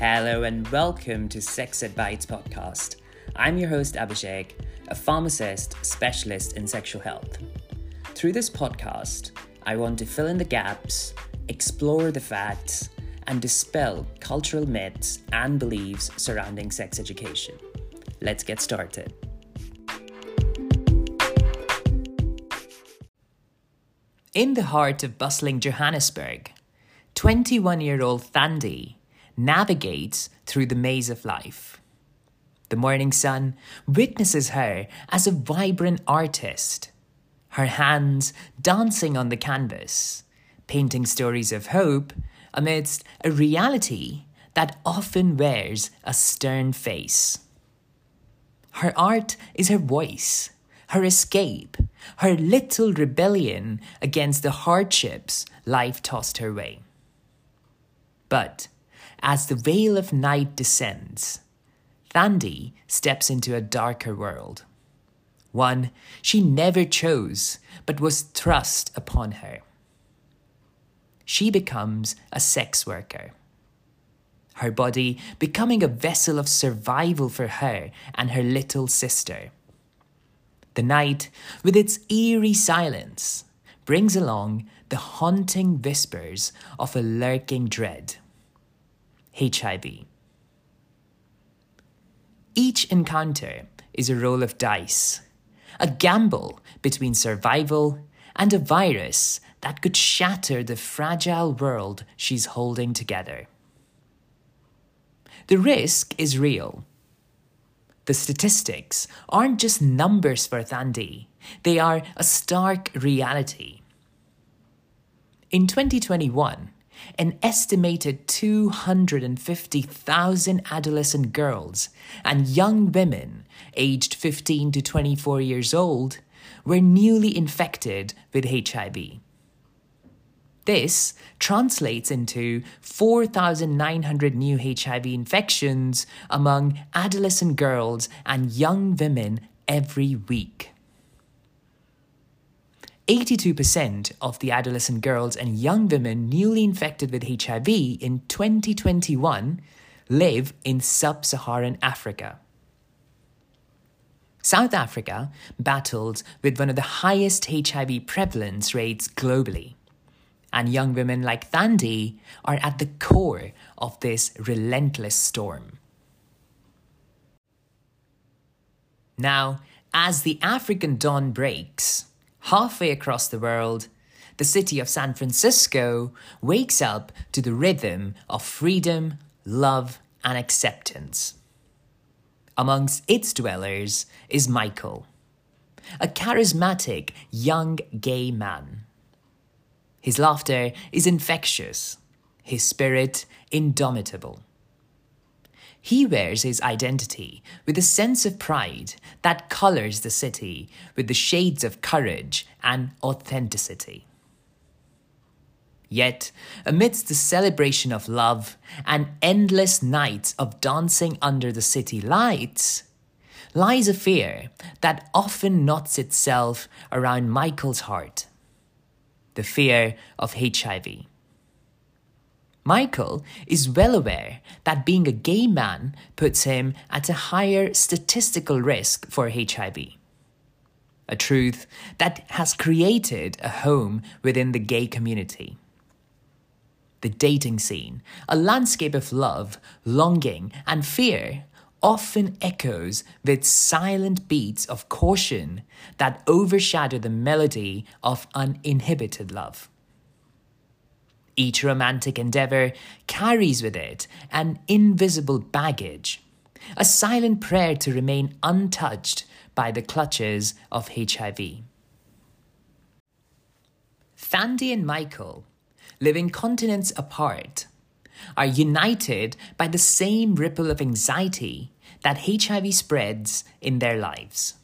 Hello and welcome to Sex Ed Bites podcast. I'm your host Abhishek, a pharmacist specialist in sexual health. Through this podcast, I want to fill in the gaps, explore the facts, and dispel cultural myths and beliefs surrounding sex education. Let's get started. In the heart of bustling Johannesburg, 21 year old Thandi navigates through the maze of life. The morning sun witnesses her as a vibrant artist, her hands dancing on the canvas, painting stories of hope amidst a reality that often wears a stern face. Her art is her voice, her escape, her little rebellion against the hardships life tossed her way. But as the veil of night descends, Thandi steps into a darker world. One she never chose, but was thrust upon her. She becomes a sex worker. Her body becoming a vessel of survival for her and her little sister. The night, with its eerie silence, brings along the haunting whispers of a lurking dread HIV. Each encounter is a roll of dice, a gamble between survival and a virus that could shatter the fragile world she's holding together. The risk is real. The statistics aren't just numbers for Thandi, they are a stark reality. In 2021, an estimated 250,000 adolescent girls and young women aged 15 to 24 years old were newly infected with HIV. This translates into 4,900 new HIV infections among adolescent girls and young women every week. 82% of the adolescent girls and young women newly infected with HIV in 2021 live in sub Saharan Africa. South Africa battled with one of the highest HIV prevalence rates globally. And young women like Thandi are at the core of this relentless storm. Now, as the African dawn breaks, halfway across the world, the city of San Francisco wakes up to the rhythm of freedom, love, and acceptance. Amongst its dwellers is Michael, a charismatic young gay man. His laughter is infectious, his spirit indomitable. He wears his identity with a sense of pride that colors the city with the shades of courage and authenticity. Yet, amidst the celebration of love and endless nights of dancing under the city lights, lies a fear that often knots itself around Michael's heart the fear of HIV. Michael is well aware that being a gay man puts him at a higher statistical risk for HIV. A truth that has created a home within the gay community. The dating scene, a landscape of love, longing, and fear, often echoes with silent beats of caution that overshadow the melody of uninhibited love. Each romantic endeavor carries with it an invisible baggage, a silent prayer to remain untouched by the clutches of HIV. Thandi and Michael, living continents apart, are united by the same ripple of anxiety that HIV spreads in their lives.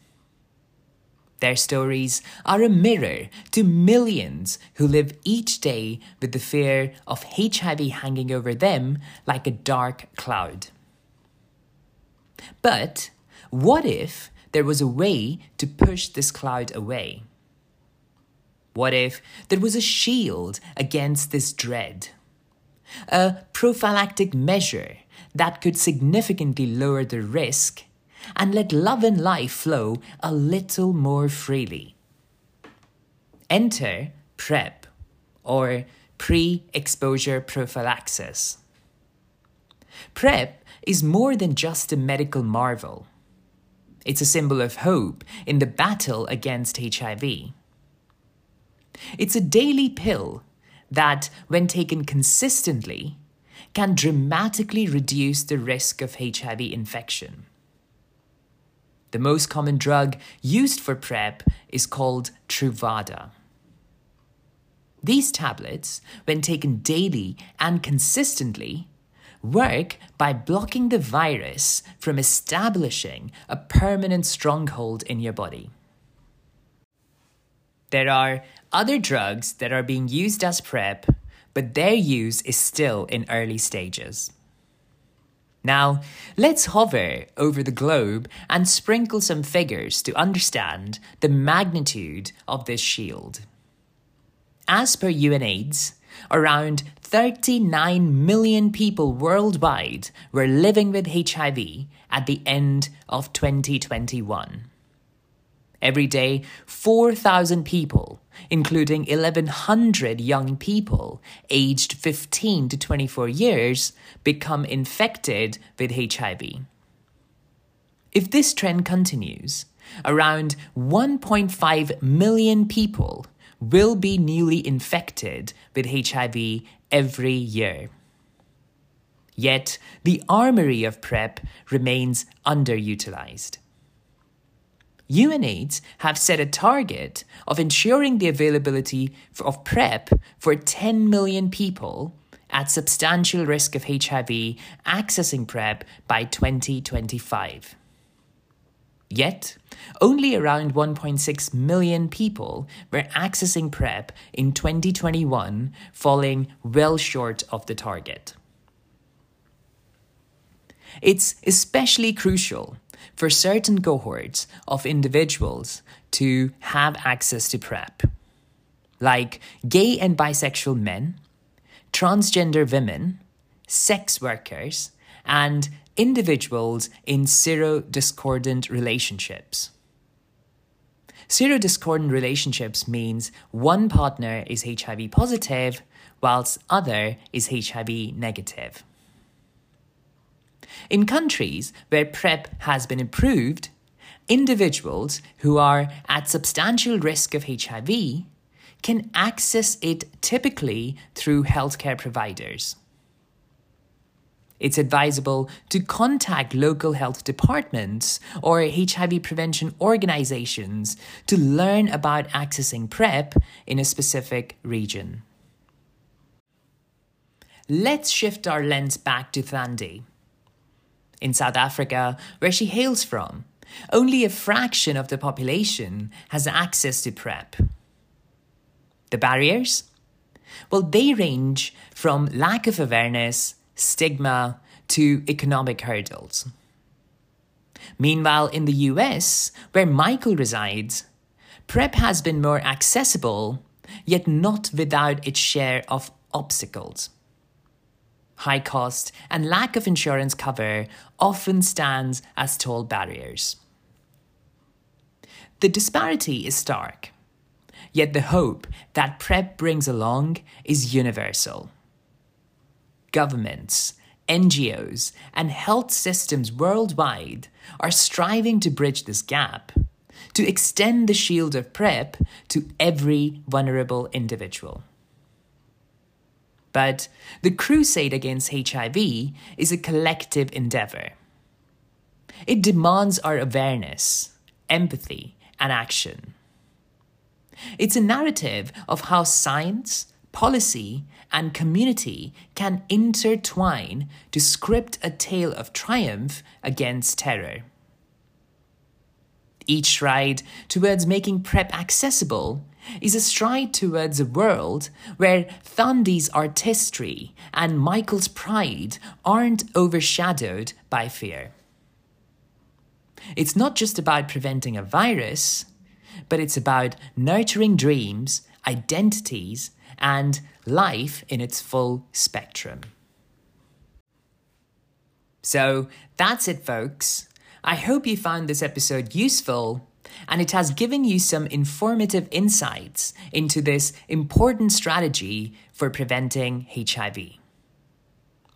Their stories are a mirror to millions who live each day with the fear of HIV hanging over them like a dark cloud. But what if there was a way to push this cloud away? What if there was a shield against this dread? a prophylactic measure that could significantly lower the risk and let love and life flow a little more freely. Enter PrEP, or pre exposure prophylaxis. PrEP is more than just a medical marvel. It's a symbol of hope in the battle against HIV. It's a daily pill that, when taken consistently, can dramatically reduce the risk of HIV infection. The most common drug used for PrEP is called Truvada. These tablets, when taken daily and consistently, work by blocking the virus from establishing a permanent stronghold in your body. There are other drugs that are being used as PrEP, but their use is still in early stages. Now, let's hover over the globe and sprinkle some figures to understand the magnitude of this shield. As per UNAIDS, around 39 million people worldwide were living with HIV at the end of 2021. Every day, 4,000 people, including 1,100 young people aged 15 to 24 years, become infected with HIV. If this trend continues, around 1.5 million people will be newly infected with HIV every year. Yet, the armory of PrEP remains underutilized. UNAIDS have set a target of ensuring the availability of PrEP for 10 million people at substantial risk of HIV accessing PrEP by 2025. Yet, only around 1.6 million people were accessing PrEP in 2021, falling well short of the target. It's especially crucial for certain cohorts of individuals to have access to PrEP, like gay and bisexual men, transgender women, sex workers, and individuals in serodiscordant relationships. Serodiscordant relationships means one partner is HIV positive whilst other is HIV negative. In countries where PrEP has been approved, individuals who are at substantial risk of HIV can access it typically through healthcare providers. It's advisable to contact local health departments or HIV prevention organizations to learn about accessing PrEP in a specific region. Let's shift our lens back to Thandi in South Africa, where she hails from, only a fraction of the population has access to PrEP. The barriers? Well, they range from lack of awareness, stigma, to economic hurdles. Meanwhile, in the US, where Michael resides, PrEP has been more accessible, yet not without its share of obstacles high cost, and lack of insurance cover often stands as tall barriers. The disparity is stark, yet the hope that PrEP brings along is universal. Governments, NGOs, and health systems worldwide are striving to bridge this gap, to extend the shield of PrEP to every vulnerable individual. But the crusade against HIV is a collective endeavor. It demands our awareness, empathy, and action. It's a narrative of how science, policy, and community can intertwine to script a tale of triumph against terror. Each stride towards making PrEP accessible is a stride towards a world where Thandi's artistry and Michael's pride aren't overshadowed by fear. It's not just about preventing a virus, but it's about nurturing dreams, identities, and life in its full spectrum. So that's it, folks. I hope you found this episode useful and it has given you some informative insights into this important strategy for preventing HIV.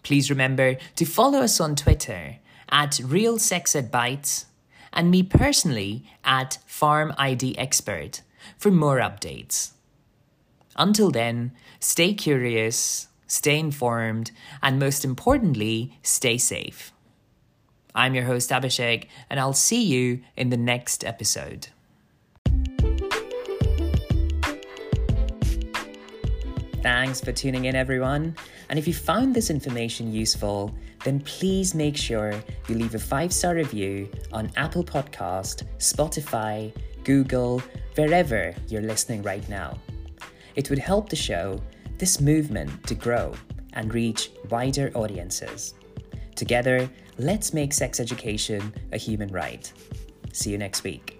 Please remember to follow us on Twitter at Real Sex Advice and me personally at Pharm ID Expert for more updates. Until then, stay curious, stay informed, and most importantly, stay safe. I'm your host, Abhishek, and I'll see you in the next episode. Thanks for tuning in, everyone. And if you found this information useful, then please make sure you leave a five star review on Apple Podcast, Spotify, Google, wherever you're listening right now. It would help the show, this movement, to grow and reach wider audiences. Together, let's make sex education a human right. See you next week.